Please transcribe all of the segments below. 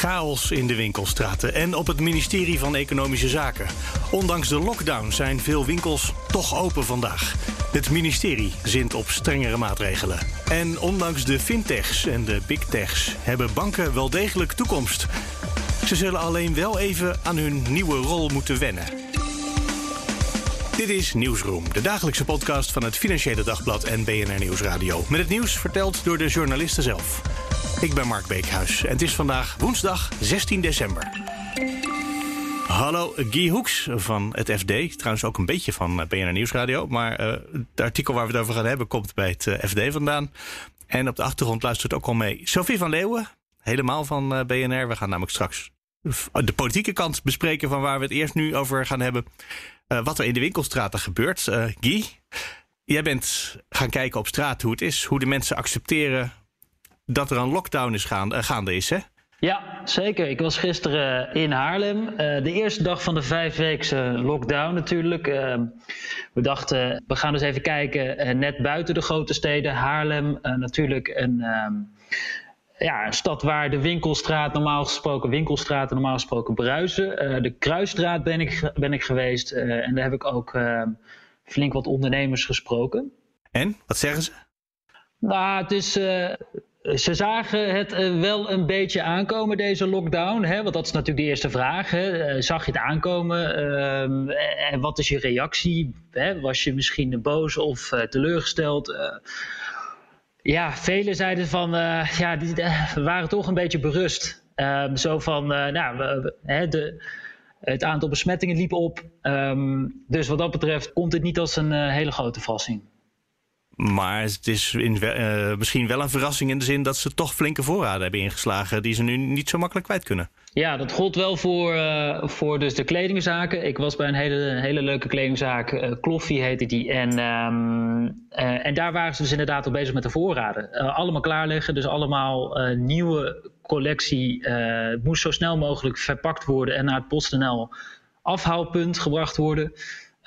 Chaos in de winkelstraten en op het ministerie van Economische Zaken. Ondanks de lockdown zijn veel winkels toch open vandaag. Het ministerie zint op strengere maatregelen. En ondanks de fintechs en de big techs hebben banken wel degelijk toekomst. Ze zullen alleen wel even aan hun nieuwe rol moeten wennen. Dit is Nieuwsroom, de dagelijkse podcast van het Financiële Dagblad en BNR Nieuwsradio. Met het nieuws verteld door de journalisten zelf. Ik ben Mark Beekhuis en het is vandaag woensdag 16 december. Hallo, Guy Hoeks van het FD. Trouwens ook een beetje van BNR Nieuwsradio. Maar uh, het artikel waar we het over gaan hebben komt bij het uh, FD vandaan. En op de achtergrond luistert ook al mee Sophie van Leeuwen. Helemaal van BNR. We gaan namelijk straks de politieke kant bespreken van waar we het eerst nu over gaan hebben. wat er in de winkelstraten gebeurt. Guy, jij bent gaan kijken op straat hoe het is. Hoe de mensen accepteren dat er een lockdown is gaande, gaande is, hè? Ja, zeker. Ik was gisteren in Haarlem. Uh, de eerste dag van de vijfweekse lockdown natuurlijk. Uh, we dachten, we gaan eens even kijken, uh, net buiten de grote steden. Haarlem natuurlijk een, ehm, ja, een stad waar de winkelstraat normaal gesproken, winkelstraten normaal gesproken bruisen. de Kruisstraat ben ik, ben ik geweest en daar heb ik ook flink wat ondernemers gesproken. En, wat zeggen ze? Nou, het is ze zagen het uh, wel een beetje aankomen, deze lockdown. Hè? Want dat is natuurlijk de eerste vraag. Hè? Uh, zag je het aankomen? Uh, en wat is je reactie? Hè? Was je misschien boos of teleurgesteld? ja, velen zeiden van, ja, die, waren toch een beetje berust. Ehm, zo van, nou, hè, de, het aantal besmettingen liep op. Um, dus wat dat betreft komt het niet als een hele grote verrassing. Maar het is uh, misschien wel een verrassing in de zin dat ze toch flinke voorraden hebben ingeslagen die ze nu niet zo makkelijk kwijt kunnen. Ja, dat gold wel voor, uh, voor dus de kledingzaken. Ik was bij een hele, hele leuke kledingzaak, uh, Kloffie heette die. En, um, en daar waren ze dus inderdaad al bezig met de voorraden. allemaal klaarleggen, dus allemaal nieuwe collectie moest zo snel mogelijk verpakt worden en naar het PostNL afhaalpunt gebracht worden.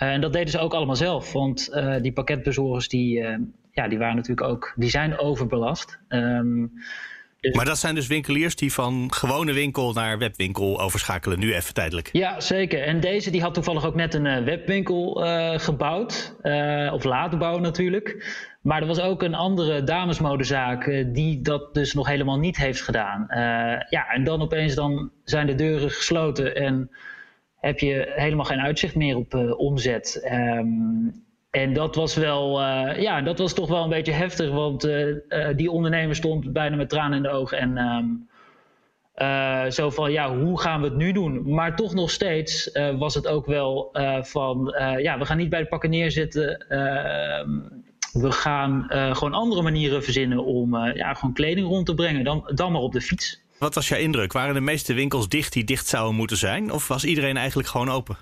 Eh, en dat deden ze ook allemaal zelf, want uh, die pakketbezorgers die, uh, ja, die waren natuurlijk ook, die zijn overbelast. Um, dus... Maar dat zijn dus winkeliers die van gewone winkel naar webwinkel overschakelen, nu even tijdelijk. Ja, zeker. En deze die had toevallig ook net een webwinkel gebouwd, of laten bouwen natuurlijk. Maar er was ook een andere damesmodezaak die dat dus nog helemaal niet heeft gedaan. ja, en dan opeens dan zijn de deuren gesloten en heb je helemaal geen uitzicht meer op uh, omzet. Um, en dat was wel, uh, ja, dat was toch wel een beetje heftig, want uh, die ondernemer stond bijna met tranen in de ogen en um, zo van, ja, hoe gaan we het nu doen? Maar toch nog steeds was het ook wel van, ja, we gaan niet bij de pakken neerzitten. Ehm, we gaan gewoon andere manieren verzinnen om ja, gewoon kleding rond te brengen, dan, dan maar op de fiets. Wat was jouw indruk? Waren de meeste winkels dicht die dicht zouden moeten zijn? Of was iedereen eigenlijk gewoon open?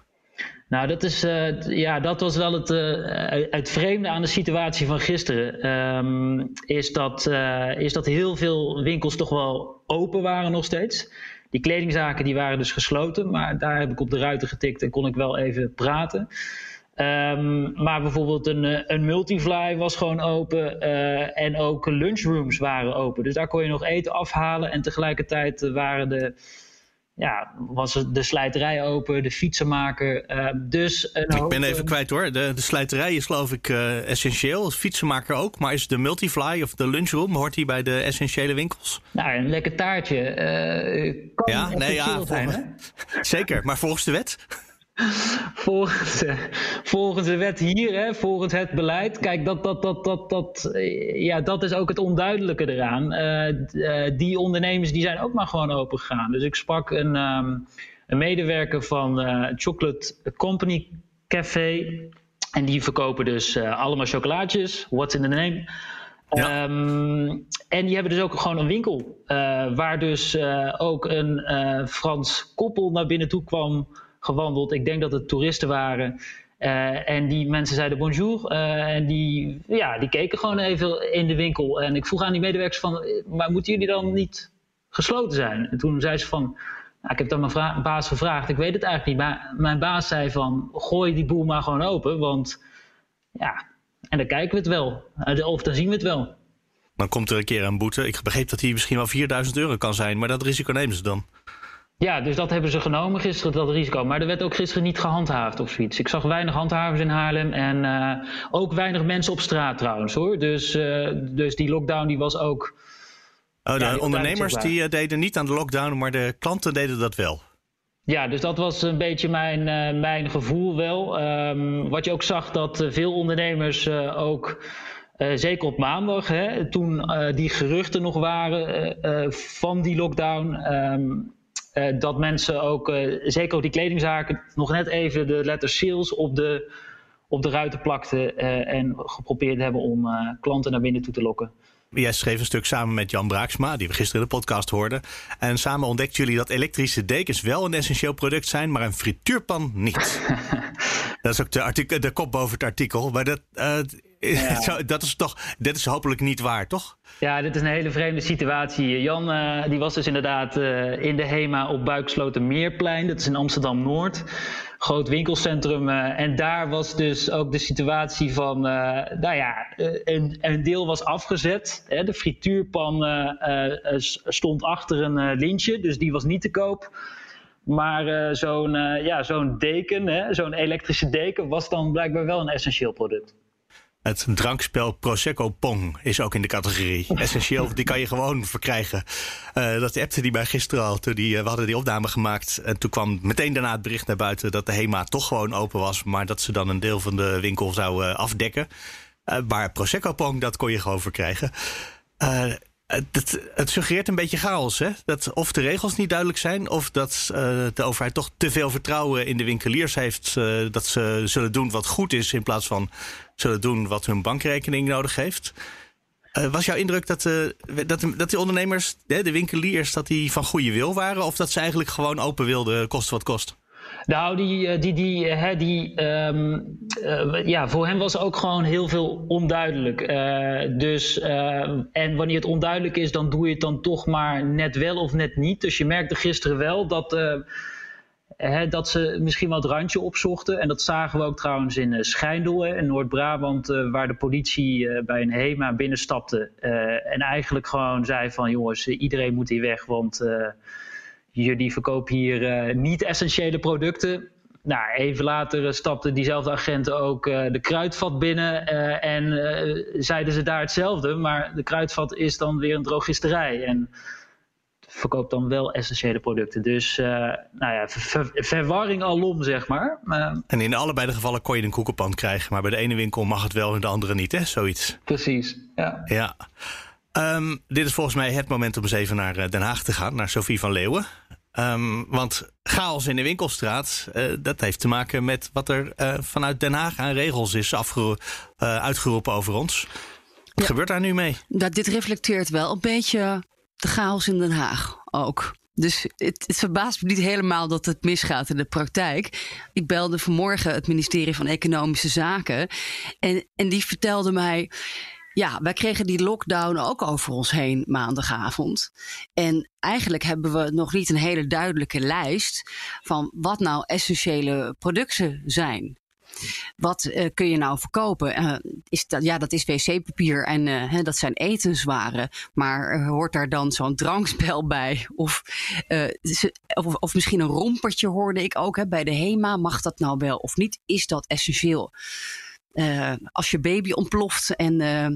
Nou, dat, is, uh, ja, dat was wel het, uh, vreemde aan de situatie van gisteren. Um, is, dat, uh, is dat heel veel winkels toch wel open waren nog steeds. Die kledingzaken die waren dus gesloten, maar daar heb ik op de ruiten getikt en kon ik wel even praten. Um, maar bijvoorbeeld een, eh, een multifly was gewoon open uh, en ook lunchrooms waren open. Dus daar kon je nog eten afhalen en tegelijkertijd waren de, ja, was de slijterij open, de fietsenmaker. Uh, dus ik ben even kwijt hoor. De, de slijterij is geloof ik uh, essentieel, de fietsenmaker ook. Maar is de multifly of de lunchroom, hoort die bij de essentiële winkels? Nou, een lekker taartje. kan ja, nee, ja, zijn, Zeker, maar volgens de wet? Volgens, volgens de wet hier, hè, volgens het beleid. Kijk, dat, dat, dat, dat, dat, ja, dat is ook het onduidelijke eraan. Uh, die ondernemers die zijn ook maar gewoon open gegaan. Dus ik sprak een, um, een medewerker van uh, Chocolate Company Café. En die verkopen dus allemaal chocolaatjes. What's in the name? Ja. Um, en die hebben dus ook gewoon een winkel. waar dus ook een Frans koppel naar binnen toe kwam gewandeld. Ik denk dat het toeristen waren. en die mensen zeiden bonjour. en die, ja, die keken gewoon even in de winkel. En ik vroeg aan die medewerkers van, maar moeten jullie dan niet gesloten zijn? En toen zei ze van, nou, ik heb dan mijn baas gevraagd. Ik weet het eigenlijk niet. Maar mijn baas zei van, gooi die boel maar gewoon open. Want ja, en dan kijken we het wel. Of dan zien we het wel. Dan komt er een keer een boete. Ik begreep dat die misschien wel 4000 euro kan zijn. Maar dat risico nemen ze dan. Ja, dus dat hebben ze genomen gisteren, dat risico. Maar er werd ook gisteren niet gehandhaafd of zoiets. Ik zag weinig handhavers in Haarlem en uh, ook weinig mensen op straat trouwens hoor. Dus, uh, dus die lockdown die was ook... Oh, de ja, ondernemers die uh, deden niet aan de lockdown, maar de klanten deden dat wel. Ja, dus dat was een beetje mijn, mijn gevoel wel. Um, wat je ook zag, dat veel ondernemers ook... zeker op maandag, hè, toen die geruchten nog waren van die lockdown, um, uh, dat mensen ook, uh, zeker ook die kledingzaken, nog net even de letter sales op de, op de ruiten plakten uh, en geprobeerd hebben om klanten naar binnen toe te lokken. Jij schreef een stuk samen met Jan Braaksma, die we gisteren in de podcast hoorden. En samen ontdekten jullie dat elektrische dekens wel een essentieel product zijn, maar een frituurpan niet. dat is ook de, artikel, de kop boven het artikel. Maar dat, ja. dat is toch, dit is hopelijk niet waar, toch? Ja, dit is een hele vreemde situatie. Jan uh, die was dus inderdaad uh, in de HEMA op Buikslotermeerplein. Dat is in Amsterdam-Noord. Groot winkelcentrum. Uh, en daar was dus ook de situatie van, nou ja, een, een, deel was afgezet. Hè. De frituurpan stond achter een lintje, dus die was niet te koop. Maar zo'n ja, zo'n deken, zo'n elektrische deken, was dan blijkbaar wel een essentieel product. Het drankspel Prosecco Pong is ook in de categorie. Essentieel, die kan je gewoon verkrijgen. Uh, dat appte die bij gisteren al. Toen die, uh, we hadden die opname gemaakt. En toen kwam meteen daarna het bericht naar buiten dat de HEMA toch gewoon open was. Maar dat ze dan een deel van de winkel zou uh, afdekken. maar Prosecco Pong, dat kon je gewoon verkrijgen. Het, het, suggereert een beetje chaos. Hè? Dat of de regels niet duidelijk zijn, of dat uh, de overheid toch te veel vertrouwen in de winkeliers heeft. Uh, dat ze zullen doen wat goed is, in plaats van zullen doen wat hun bankrekening nodig heeft. Was jouw indruk dat, dat, dat die ondernemers, de winkeliers, dat die van goede wil waren? Of dat ze eigenlijk gewoon open wilden, kost wat kost? Nou, die, eh, die, die, eh, hè, die, um, uh, ja, voor hem was ook gewoon heel veel onduidelijk. Dus, en wanneer het onduidelijk is, dan doe je het dan toch maar net wel of net niet. Dus je merkte gisteren wel dat, hè, dat ze misschien wat randje opzochten. En dat zagen we ook trouwens in Schijndel, in Noord-Brabant, waar de politie bij een HEMA binnenstapte. en eigenlijk gewoon zei van, jongens, iedereen moet hier weg, want jullie verkopen hier uh, niet-essentiële producten. Nou, even later stapten diezelfde agenten ook uh, de kruidvat binnen en zeiden ze daar hetzelfde. Maar de kruidvat is dan weer een drogisterij en verkoopt dan wel essentiële producten. Dus nou ja, ver verwarring alom, zeg maar. en in allebei de gevallen kon je een koekenpan krijgen, maar bij de ene winkel mag het wel en de andere niet, hè? Zoiets. Precies, ja. Ja. Um, dit is volgens mij het moment om eens even naar Den Haag te gaan, naar Sophie van Leeuwen. Um, want chaos in de winkelstraat, uh, dat heeft te maken met wat er uh, vanuit Den Haag aan regels is afgero uh, uitgeroepen over ons. Wat ja. gebeurt daar nu mee? Dat dit reflecteert wel een beetje de chaos in Den Haag ook. Dus het, het, verbaast me niet helemaal dat het misgaat in de praktijk. Ik belde vanmorgen het ministerie van Economische Zaken. En, en die vertelde mij. Ja, wij kregen die lockdown ook over ons heen maandagavond. En eigenlijk hebben we nog niet een hele duidelijke lijst van wat nou essentiële producten zijn. Wat uh, kun je nou verkopen? Uh, is dat, ja, dat is wc-papier en uh, dat zijn etenswaren. Maar hoort daar dan zo'n drankspel bij? Of, of, of, misschien een rompertje hoorde ik ook hè, bij de HEMA. Mag dat nou wel of niet? Is dat essentieel? Uh, als je baby ontploft en uh,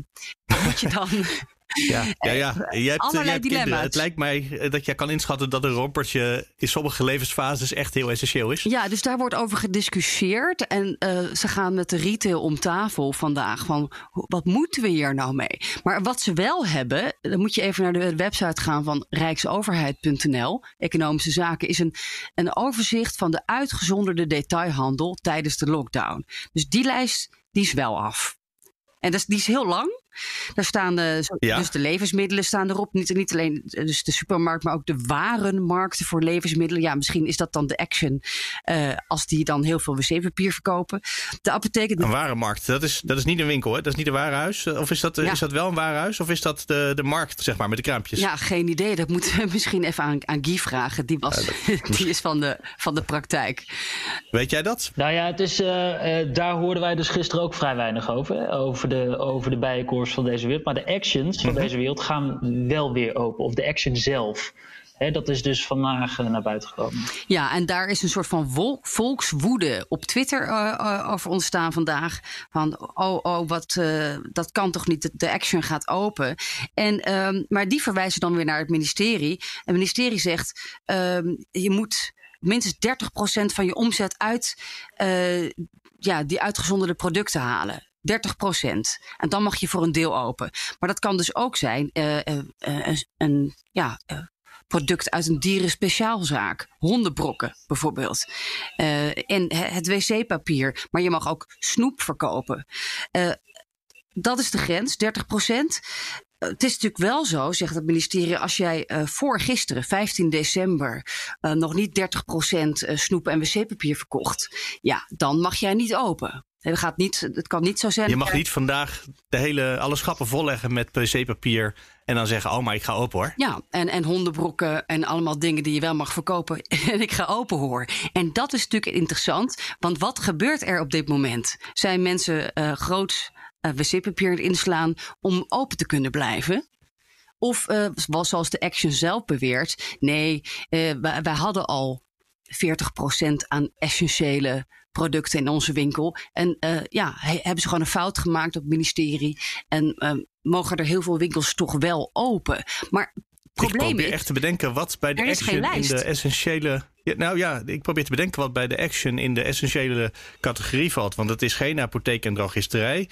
moet je dan. Ja, ja, ja. Je hebt, je hebt kinderen. Het lijkt mij eh, dat jij kan inschatten dat een rompertje in sommige levensfases echt heel essentieel is. Ja, dus daar wordt over gediscussieerd. En uh, ze gaan met de retail om tafel vandaag van wat moeten we hier nou mee? Maar wat ze wel hebben, dan moet je even naar de website gaan van rijksoverheid.nl. Economische zaken is een, een overzicht van de uitgezonderde detailhandel tijdens de lockdown. Dus die lijst die is wel af. En dat is, die is heel lang. Daar staan de, dus de levensmiddelen staan erop. Niet, niet alleen dus de supermarkt, maar ook de warenmarkten voor levensmiddelen. Ja, misschien is dat dan de action als die dan heel veel wc-papier verkopen. De apotheken. Een warenmarkt, dat is, dat is niet een winkel, hè? Dat is niet een warenhuis. Of is dat, is dat wel een warenhuis? Of is dat de, de markt, zeg maar, met de kraampjes? Ja, geen idee. Dat moeten we misschien even aan, aan Guy vragen. Die, was, die is van de, van de praktijk. Weet jij dat? Nou ja, het is, uh, daar hoorden wij dus gisteren ook vrij weinig over. Over de, over de van deze wereld. Maar de actions van mhm. deze wereld gaan wel weer open. Of de action zelf dat is dus vandaag eh, naar buiten gekomen. Ja, en daar is een soort van volkswoede op Twitter uh, over ontstaan vandaag. Van, oh, oh, wat, dat kan toch niet, de action gaat open. En, ehm, maar die verwijzen dan weer naar het ministerie. En het ministerie zegt, ehm, je moet minstens 30% van je omzet uit ja, die uitgezonderde producten halen. 30% En dan mag je voor een deel open. Maar dat kan dus ook zijn uh, uh, een, ja, product uit een dierenspeciaalzaak. Hondenbrokken bijvoorbeeld. En het wc-papier. Maar je mag ook snoep verkopen. Dat is de grens, 30 procent. Eh, het is natuurlijk wel zo, zegt het ministerie, als jij voor gisteren, 15 december, nog niet 30% snoep en wc-papier verkocht, ja, dan mag jij niet open. Het, gaat niet, het kan niet zo zijn. Je mag niet vandaag de hele, alle schappen volleggen met wc-papier en dan zeggen, oh, maar ik ga open hoor. Ja, en, en hondenbroeken en allemaal dingen die je wel mag verkopen. en ik ga open hoor. En dat is natuurlijk interessant. Want wat gebeurt er op dit moment? Zijn mensen uh, groots uh, wc-papier inslaan om open te kunnen blijven? Of uh, zoals de Action zelf beweert, nee, wij, wij hadden al 40% aan essentiële producten in onze winkel. En uh, ja, hebben ze gewoon een fout gemaakt op het ministerie. En uh, mogen er heel veel winkels toch wel open. Maar probleem ik probeer is, echt te bedenken wat bij de action in de essentiële. Ja, nou ja, ik probeer te bedenken wat bij de action in de essentiële categorie valt. Want het is geen apotheek en drogisterij.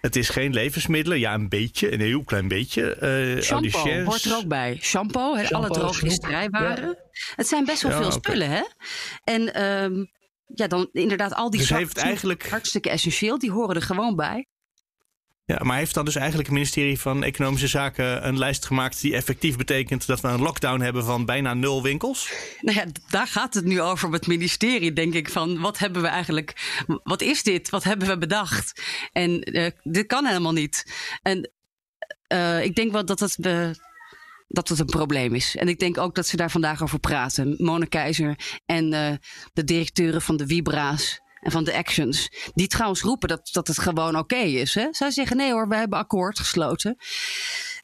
Het is geen levensmiddelen. Ja, een beetje, een heel klein beetje. Uh, Shampoo hoort er ook bij. Shampoo, Shampoo alle drogisterijwaren. Ja. Het zijn best wel veel spullen, hè? En um, ja, dan inderdaad al die dus heeft eigenlijk... hartstikke essentieel. Die horen er gewoon bij. Ja, maar heeft dan dus eigenlijk het ministerie van Economische Zaken een lijst gemaakt die effectief betekent dat we een lockdown hebben van bijna nul winkels? Nou ja, daar gaat het nu over op het ministerie, denk ik. Van wat hebben we eigenlijk, wat is dit? Wat hebben we bedacht? En uh, dit kan helemaal niet. En uh, ik denk wel dat het. Uh, dat het een probleem is. En ik denk ook dat ze daar vandaag over praten. Mona Keizer en uh, de directeuren van de Vibra's en van de Actions. Die trouwens roepen dat, dat het gewoon oké is. Hè? Zij zeggen nee hoor, wij hebben akkoord gesloten.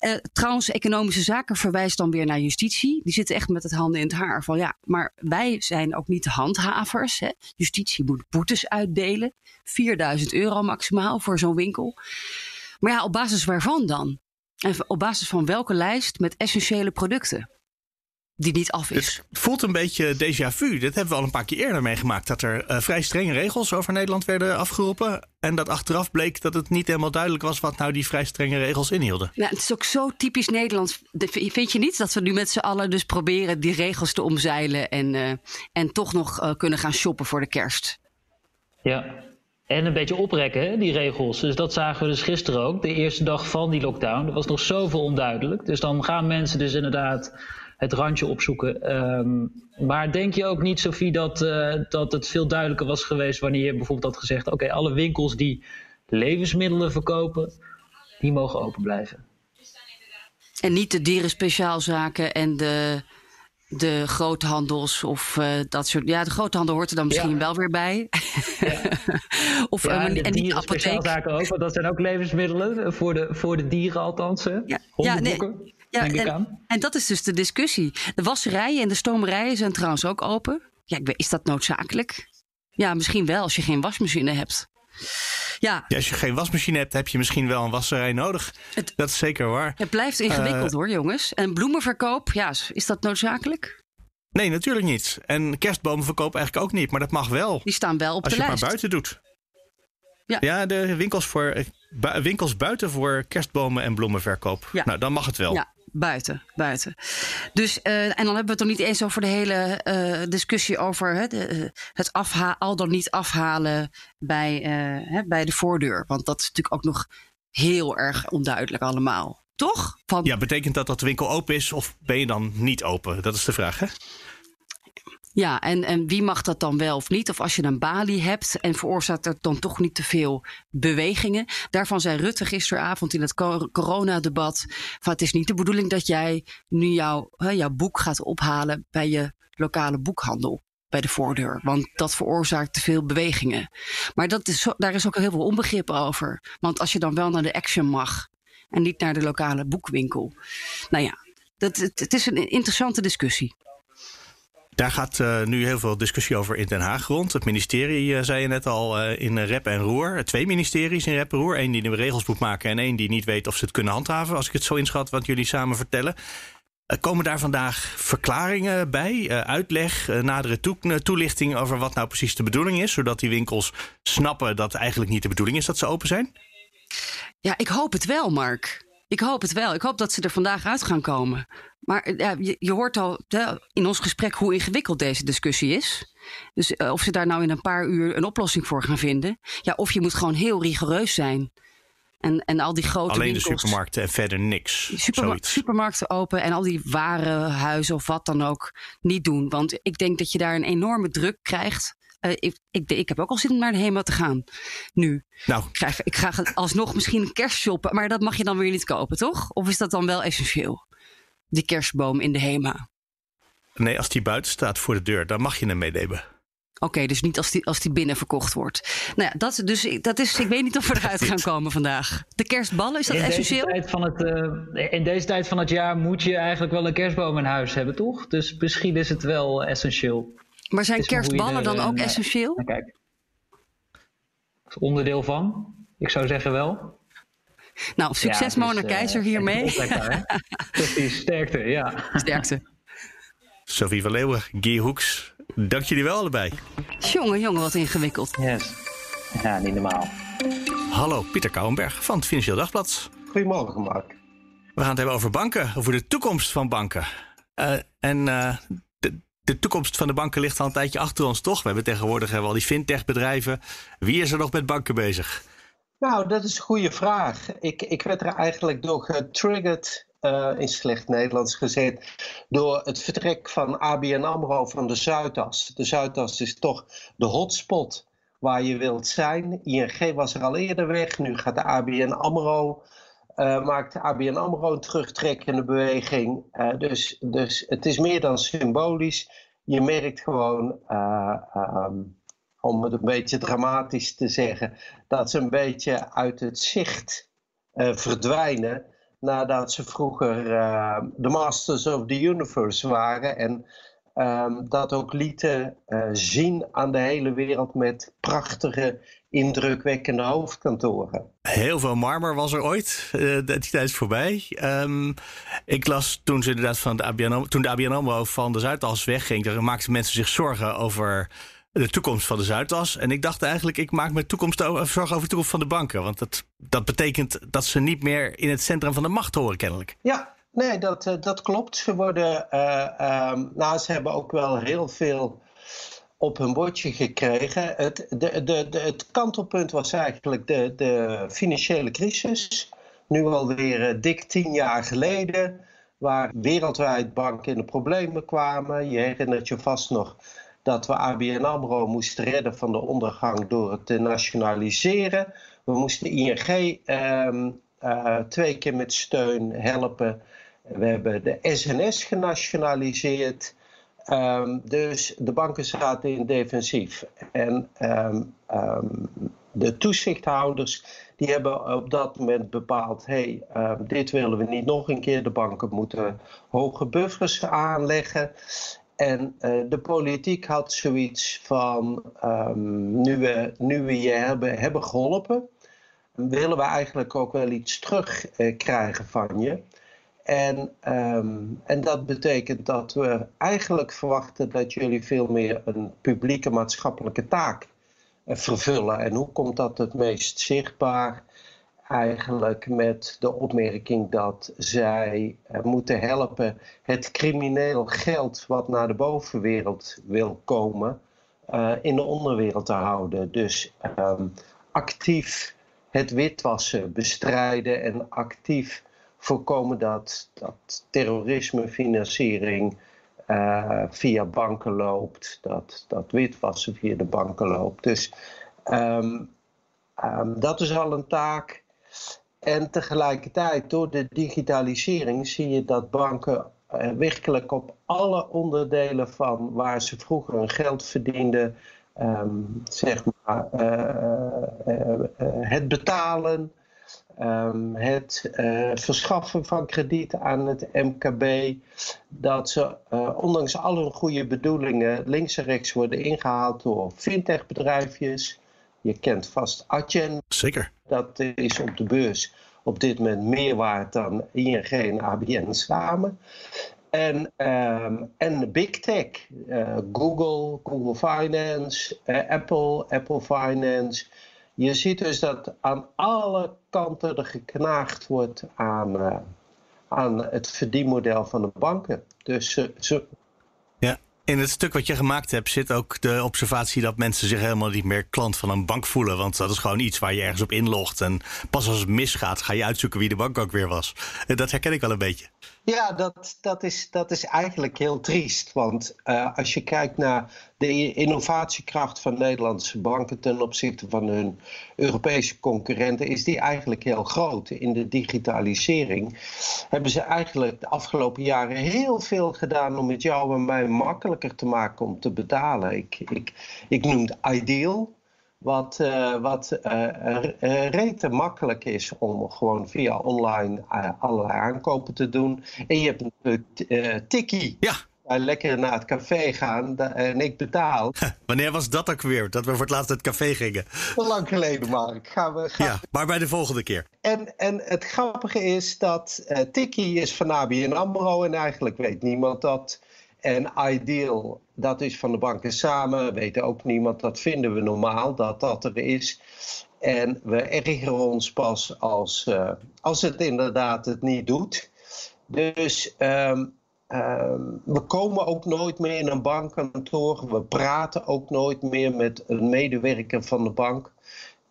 Uh, trouwens, economische zaken verwijst dan weer naar justitie. Die zitten echt met het handen in het haar. Van ja, maar wij zijn ook niet de handhavers. Hè? Justitie moet boetes uitdelen. 4000 euro maximaal voor zo'n winkel. Maar ja, op basis waarvan dan? En op basis van welke lijst met essentiële producten? Die niet af is. Het voelt een beetje déjà vu. Dit hebben we al een paar keer eerder meegemaakt. Dat er uh, vrij strenge regels over Nederland werden afgeroepen. En dat achteraf bleek dat het niet helemaal duidelijk was wat nou die vrij strenge regels inhielden. Ja, het is ook zo typisch Nederlands. Vind je niet dat we nu met z'n allen dus proberen die regels te omzeilen. En, uh, en toch nog uh, kunnen gaan shoppen voor de kerst? Ja, en een beetje oprekken, die regels. Dus dat zagen we dus gisteren ook. De eerste dag van die lockdown. Er was nog zoveel onduidelijk. Dus dan gaan mensen dus inderdaad het randje opzoeken. Um, maar denk je ook niet, Sophie, dat, uh, dat het veel duidelijker was geweest wanneer je bijvoorbeeld had gezegd: oké, alle winkels die levensmiddelen verkopen, die mogen open blijven. En niet de dierenspeciaalzaken en de de groothandels of uh, dat soort. Ja, de groothandel hoort er dan misschien ja. wel weer bij. Ja. of ja, en, en die apotheek. ook, want dat zijn ook levensmiddelen voor de, voor de dieren althans. Hè? Ja, ja, nee, ja en, en, dat is dus de discussie. De wasserijen en de stomerijen zijn trouwens ook open. Ja, ik weet, is dat noodzakelijk? Ja, misschien wel als je geen wasmachine hebt. Ja. ja. als je geen wasmachine hebt, heb je misschien wel een wasserij nodig. Het, dat is zeker waar. Het blijft ingewikkeld uh, hoor, jongens. En bloemenverkoop, ja, is dat noodzakelijk? Nee, natuurlijk niet. En kerstbomenverkoop eigenlijk ook niet, maar dat mag wel. Die staan wel op de lijst. Als je het maar buiten doet. Ja, ja de winkels, voor, eh, winkels buiten voor kerstbomen en bloemenverkoop. Ja. Nou, dan mag het wel. Ja, buiten, buiten. Dus, uh, en dan hebben we het nog niet eens over de hele uh, discussie over hè, de, het afha al dan niet afhalen bij, hè, bij de voordeur. Want dat is natuurlijk ook nog heel erg onduidelijk allemaal. Toch? Van... Ja, betekent dat dat de winkel open is of ben je dan niet open? Dat is de vraag, hè? Ja, en, en wie mag dat dan wel of niet? Of als je een balie hebt en veroorzaakt er dan toch niet te veel bewegingen. Daarvan zei Rutte gisteravond in het coronadebat: van het is niet de bedoeling dat jij nu jouw, jouw boek gaat ophalen bij je lokale boekhandel bij de voordeur. Want dat veroorzaakt te veel bewegingen. Maar dat is, daar is ook heel veel onbegrip over. Want als je dan wel naar de Action mag en niet naar de lokale boekwinkel. Nou ja, dat, het is een interessante discussie. Daar gaat uh, nu heel veel discussie over in Den Haag rond. Het ministerie, uh, zei je net al, uh, in rep en roer. Twee ministeries in rep en roer. Eén die de regels moet maken en één die niet weet of ze het kunnen handhaven. Als ik het zo inschat wat jullie samen vertellen. Komen daar vandaag verklaringen bij, uitleg, nadere toelichting over wat nou precies de bedoeling is, zodat die winkels snappen dat eigenlijk niet de bedoeling is dat ze open zijn? Ja, ik hoop het wel, Mark. Ik hoop het wel. Ik hoop dat ze er vandaag uit gaan komen. Maar ja, je, je hoort al in ons gesprek hoe ingewikkeld deze discussie is. Dus uh, of ze daar nou in een paar uur een oplossing voor gaan vinden. Ja, of je moet gewoon heel rigoureus zijn. En, en al die grote Alleen winkels, de supermarkten en verder niks. Superma supermarkten open en al die warenhuizen of wat dan ook niet doen. Want ik denk dat je daar een enorme druk krijgt uh, ik, ik, ik, heb ook al zin om naar de HEMA te gaan. Nu. Nou. Ik, ga, ik ga alsnog misschien een kerst shoppen. Maar dat mag je dan weer niet kopen, toch? Of is dat dan wel essentieel? Die kerstboom in de HEMA. Nee, als die buiten staat voor de deur, dan mag je hem meenemen. Oké, dus niet als die, als die binnen verkocht wordt. Nou ja, dat, dus, dat is, ik weet niet of we eruit gaan komen vandaag. De kerstballen, is dat in essentieel? Deze tijd van het, uh, in deze tijd van het jaar moet je eigenlijk wel een kerstboom in huis hebben, toch? Dus misschien is het wel essentieel. Maar zijn kerstballen dan ook essentieel? Kijk. Onderdeel van? Ik zou zeggen wel. Nou, succes ja, Mona uh, Keizer hiermee. Precies, sterkte, ja. Sterkte. Sophie van Leeuwen, Guy Hoeks, dank jullie wel allebei. Jongen, jongen, wat ingewikkeld. Yes. Ja, niet normaal. Hallo, Pieter Kouwenberg van het Financieel Dagblad. Goedemorgen, Mark. We gaan het hebben over banken, over de toekomst van banken. Uh, en uh, de toekomst van de banken ligt al een tijdje achter ons, toch? We hebben tegenwoordig hebben al die fintech-bedrijven. Wie is er nog met banken bezig? Nou, dat is een goede vraag. Ik, ik werd er eigenlijk door getriggerd, uh, in slecht Nederlands gezet, door het vertrek van ABN AMRO van de Zuidas. De Zuidas is toch de hotspot waar je wilt zijn. ING was er al eerder weg, nu gaat de ABN AMRO uh, maakt ABN AMRO een terugtrekkende beweging. Uh, dus, dus het is meer dan symbolisch. Je merkt gewoon, um, om het een beetje dramatisch te zeggen, dat ze een beetje uit het zicht verdwijnen. Nadat ze vroeger de Masters of the Universe waren. En um, dat ook lieten zien aan de hele wereld met prachtige indrukwekkende hoofdkantoren. Heel veel marmer was er ooit. Uh, die tijd is voorbij. Um, ik las toen ze inderdaad van de ABN, toen de ABN AMRO van de Zuidas wegging, daar maakten mensen zich zorgen over de toekomst van de Zuidas. En ik dacht eigenlijk, ik maak me toekomst, zorgen over de toekomst van de banken. Want dat, dat betekent dat ze niet meer in het centrum van de macht horen, kennelijk. Ja, nee, dat, uh, dat klopt. Ze worden, uh, hebben ook wel heel veel op hun bordje gekregen. Het, de, de, het kantelpunt was eigenlijk de, de financiële crisis. Nu alweer uh, dik tien jaar geleden, waar wereldwijd banken in de problemen kwamen. Je herinnert je vast nog dat we ABN AMRO moesten redden van de ondergang door het te nationaliseren. We moesten ING ehm, uh, twee keer met steun helpen. We hebben de SNS genationaliseerd. Um, dus de banken zaten in defensief. En um, de toezichthouders die hebben op dat moment bepaald: hey, dit willen we niet nog een keer. De banken moeten hoge buffers aanleggen. En uh, de politiek had zoiets van: nu, we, nu we je hebben, geholpen, willen we eigenlijk ook wel iets terugkrijgen uh, van je. En, um, en dat betekent dat we eigenlijk verwachten dat jullie veel meer een publieke maatschappelijke taak uh, vervullen. En hoe komt dat het meest zichtbaar? Eigenlijk met de opmerking dat zij uh, moeten helpen het crimineel geld wat naar de bovenwereld wil komen, uh, in de onderwereld te houden. Dus um, actief het witwassen bestrijden en actief voorkomen dat, dat terrorisme, financiering uh, via banken loopt, dat, dat witwassen via de banken loopt. Dus um, um, dat is al een taak. En tegelijkertijd, door de digitalisering, zie je dat banken uh, werkelijk op alle onderdelen van waar ze vroeger hun geld verdienden, um, zeg maar, uh, het betalen, um, het verschaffen van krediet aan het MKB, dat ze ondanks al hun goede bedoelingen links en rechts worden ingehaald door fintechbedrijfjes. Je kent vast Adyen. Zeker. Dat is op de beurs op dit moment meer waard dan ING en ABN samen. En, um, en big tech, uh, Google, Google Finance, uh, Apple, Apple Finance. Je ziet dus dat aan alle kanten er geknaagd wordt aan, uh, aan het verdienmodel van de banken. Dus ze, in het stuk wat je gemaakt hebt zit ook de observatie dat mensen zich helemaal niet meer klant van een bank voelen. Want dat is gewoon iets waar je ergens op inlogt. En pas als het misgaat, ga je uitzoeken wie de bank ook weer was. En dat herken ik wel een beetje. Ja, dat, dat, is, dat is eigenlijk heel triest. Want uh, als je kijkt naar de innovatiekracht van Nederlandse banken ten opzichte van hun Europese concurrenten, is die eigenlijk heel groot. In de digitalisering hebben ze eigenlijk de afgelopen jaren heel veel gedaan om het jou en mij makkelijker te maken om te betalen. Ik, ik, ik noem het Ideal wat, uh, wat uh, rete makkelijk is om gewoon via online allerlei aankopen te doen. En je hebt een tikkie. Ja. Lekker naar het café gaan en ik betaal. Wanneer was dat ook weer? Dat we voor het laatst naar het café gingen? Te lang geleden, Mark. Gaan we, gaan... Ja, maar bij de volgende keer. En, en het grappige is dat Tikkie is van ABN AMRO en eigenlijk weet niemand dat. En Ideal, dat is van de banken samen. Weet ook niemand, dat vinden we normaal dat dat er is. En we ergeren ons pas als, uh, als het inderdaad het niet doet. Dus um, um, we komen ook nooit meer in een bankkantoor. We praten ook nooit meer met een medewerker van de bank.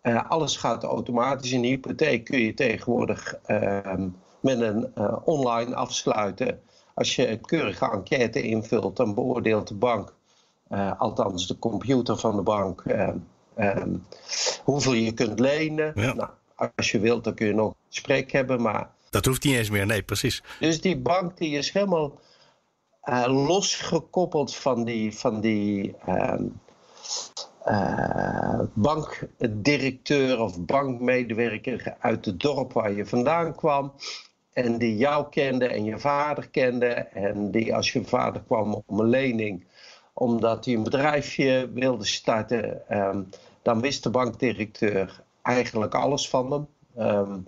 Uh, alles gaat automatisch. Een hypotheek kun je tegenwoordig uh, met een uh, online afsluiten als je een keurige enquête invult, dan beoordeelt de bank, uh, althans de computer van de bank, uh, um, hoeveel je kunt lenen. Ja. Nou, als je wilt, dan kun je nog een gesprek hebben, maar... Dat hoeft niet eens meer, nee, precies. Dus die bank die is helemaal uh, losgekoppeld van die, van die um, bankdirecteur of bankmedewerker uit het dorp waar je vandaan kwam en die jou kende en je vader kende. En die als je vader kwam om een lening, omdat hij een bedrijfje wilde starten, um, dan wist de bankdirecteur eigenlijk alles van hem. Um,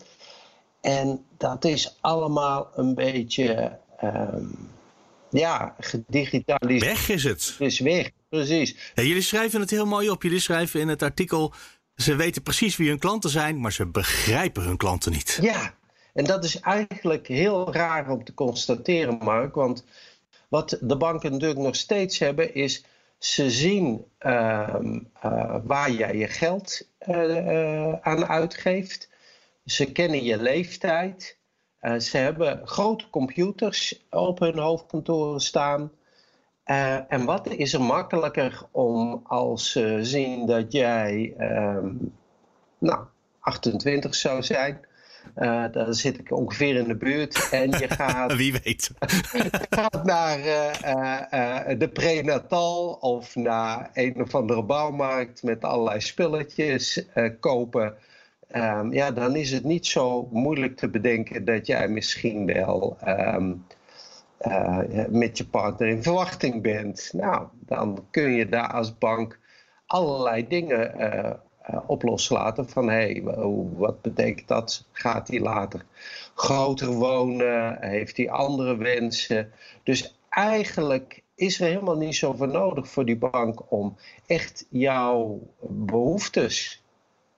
en dat is allemaal een beetje, um, ja, gedigitaliseerd. Weg is het. Het is weg, precies. Ja, jullie schrijven het heel mooi op. Jullie schrijven in het artikel, ze weten precies wie hun klanten zijn, maar ze begrijpen hun klanten niet. Ja, en dat is eigenlijk heel raar om te constateren, Mark. Want wat de banken natuurlijk nog steeds hebben, is ze zien uh, uh, waar jij je geld uh, aan uitgeeft. Ze kennen je leeftijd. ze hebben grote computers op hun hoofdkantoren staan. en wat is er makkelijker om als ze zien dat jij ehm, nou, 28 zou zijn uh, daar zit ik ongeveer in de buurt. En je gaat. Wie weet. je gaat naar uh, uh, de prenatal of naar een of andere bouwmarkt met allerlei spulletjes kopen. Um, ja, dan is het niet zo moeilijk te bedenken dat jij misschien wel um, met je partner in verwachting bent. Nou, dan kun je daar als bank allerlei dingen uh, op loslaten. Van hé, hey, wat betekent dat? Gaat hij later groter wonen? Heeft hij andere wensen? Dus eigenlijk is er helemaal niet zoveel nodig voor die bank om echt jouw behoeftes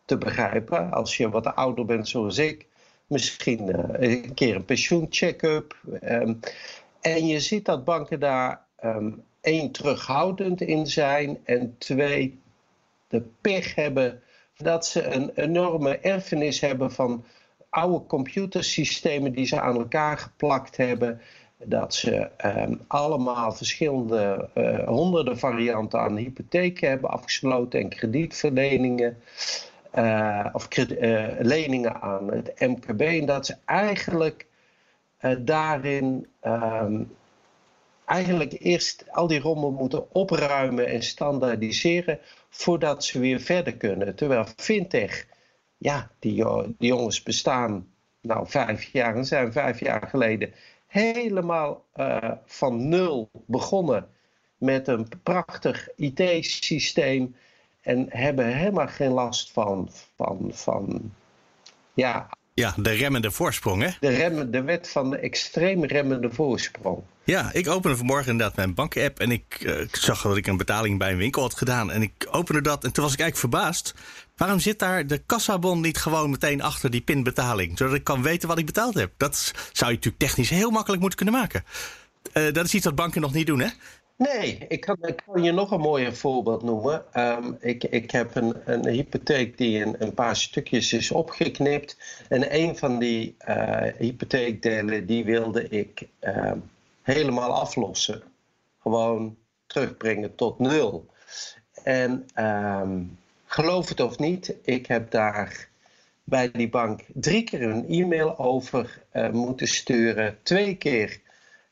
te begrijpen. Als je wat ouder bent zoals ik, misschien uh, een keer een pensioencheck-up. Um, en je ziet dat banken daar um, één terughoudend in zijn en twee de pech hebben dat ze een enorme erfenis hebben van oude computersystemen die ze aan elkaar geplakt hebben. Dat ze ehm, allemaal verschillende uh, honderden varianten aan hypotheken hebben afgesloten en kredietverleningen. Uh, of uh, leningen aan het MKB. En dat ze eigenlijk daarin um, eigenlijk eerst al die rommel moeten opruimen en standaardiseren voordat ze weer verder kunnen. Terwijl fintech, ja, die, jongens bestaan nou vijf jaar en zijn vijf jaar geleden helemaal uh, van nul begonnen met een prachtig IT-systeem en hebben helemaal geen last van, van, van ja, ja, de remmende voorsprong, hè? De, rem, de wet van de extreem remmende voorsprong. Ja, ik opende vanmorgen inderdaad mijn bankapp en ik, uh, ik, zag dat ik een betaling bij een winkel had gedaan. En ik opende dat en toen was ik eigenlijk verbaasd. Waarom zit daar de kassabon niet gewoon meteen achter die pinbetaling? Zodat ik kan weten wat ik betaald heb. Dat zou je natuurlijk technisch heel makkelijk moeten kunnen maken. Uh, dat is iets wat banken nog niet doen, hè? Nee, ik kan, kan, je nog een mooier voorbeeld noemen. Um, ik, ik heb een, een hypotheek die in een paar stukjes is opgeknipt. En een van die uh, hypotheekdelen die wilde ik uh, helemaal aflossen. Gewoon terugbrengen tot nul. En um, geloof het of niet, ik heb daar bij die bank drie keer een e-mail over uh, moeten sturen. Twee keer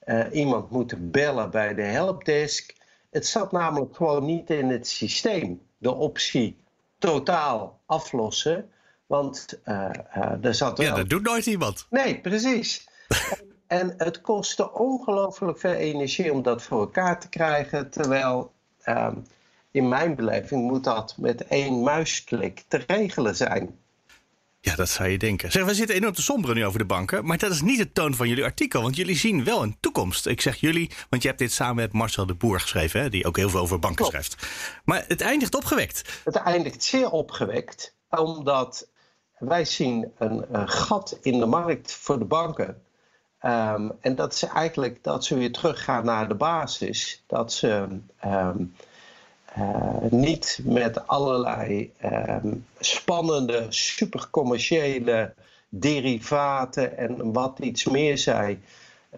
uh, iemand moeten bellen bij de helpdesk. Het zat namelijk gewoon niet in het systeem, de optie totaal aflossen. Want uh, er zat wel... Ja, dat doet nooit iemand. Nee, precies. en, en, het kostte ongelooflijk veel energie om dat voor elkaar te krijgen. Terwijl ehm, in mijn beleving moet dat met één muisklik te regelen zijn. Ja, dat zou je denken. Zeg, we zitten enorm te somberen nu over de banken. Maar dat is niet de toon van jullie artikel. Want jullie zien wel een toekomst. Ik zeg jullie, want je hebt dit samen met Marcel de Boer geschreven. Hè, die ook heel veel over banken Klopt. schrijft. Maar het eindigt opgewekt. Het eindigt zeer opgewekt. Omdat wij zien een, een gat in de markt voor de banken. Um, en dat ze eigenlijk dat ze weer teruggaan naar de basis. Dat ze... Um, uh, niet met allerlei um, spannende, supercommerciële derivaten en wat iets meer zij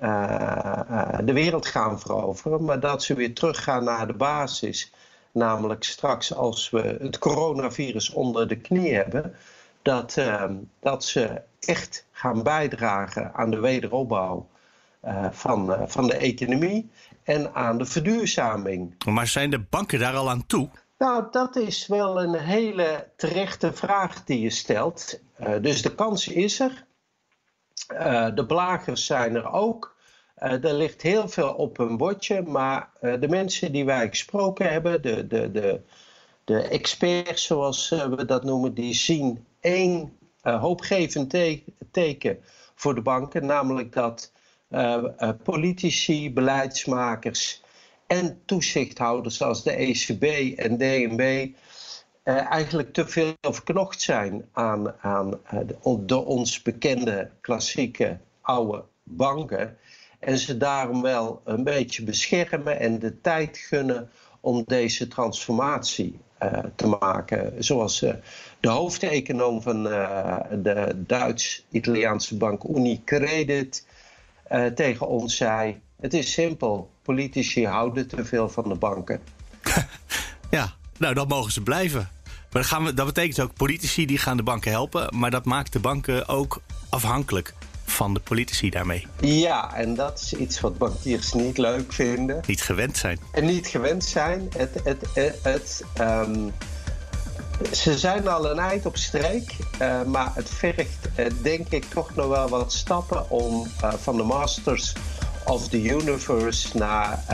uh, uh, de wereld gaan veroveren, maar dat ze weer teruggaan naar de basis. Namelijk straks als we het coronavirus onder de knie hebben, dat, ehm, dat ze echt gaan bijdragen aan de wederopbouw van, van de economie en aan de verduurzaming. Maar zijn de banken daar al aan toe? Nou, dat is wel een hele terechte vraag die je stelt. Uh, dus de kans is er. Uh, de blagers zijn er ook. Uh, er ligt heel veel op hun bordje, maar de mensen die wij gesproken hebben, de, de, de, de experts zoals we dat noemen, die zien één hoopgevend te teken voor de banken, namelijk dat politici, beleidsmakers en toezichthouders zoals de ECB en DNB eh, eigenlijk te veel verknocht zijn aan, aan de, ons bekende klassieke oude banken. En ze daarom wel een beetje beschermen en de tijd gunnen om deze transformatie te maken. Zoals de hoofdeconoom van de Duits-Italiaanse bank Unicredit uh, tegen ons zei: Het is simpel, politici houden te veel van de banken. ja, nou dan mogen ze blijven. Maar dat, gaan we, dat betekent ook politici die gaan de banken helpen, maar dat maakt de banken ook afhankelijk van de politici daarmee. Ja, en dat is iets wat bankiers niet leuk vinden. Niet gewend zijn. En niet gewend zijn. Het, het, het, het um, ze zijn al een eind op streek, uh, maar het vergt uh, denk ik toch nog wel wat stappen om uh, van de Masters of the Universe naar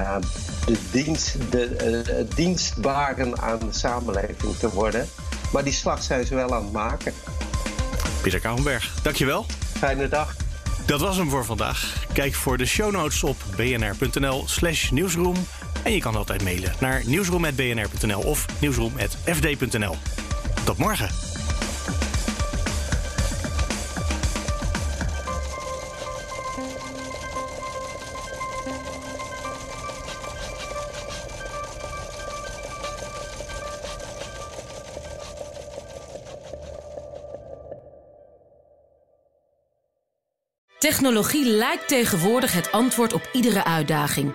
de, dienst, de dienstbaren aan de samenleving te worden. Maar die slag zijn ze wel aan het maken. Pieter Kouwenberg, dankjewel. Fijne dag. Dat was hem voor vandaag. Kijk voor de show notes op bnr.nl slash nieuwsroom. En je kan altijd mailen naar nieuwsroom.bnr.nl of nieuwsroom.fd.nl. Tot morgen. Technologie lijkt tegenwoordig het antwoord op iedere uitdaging.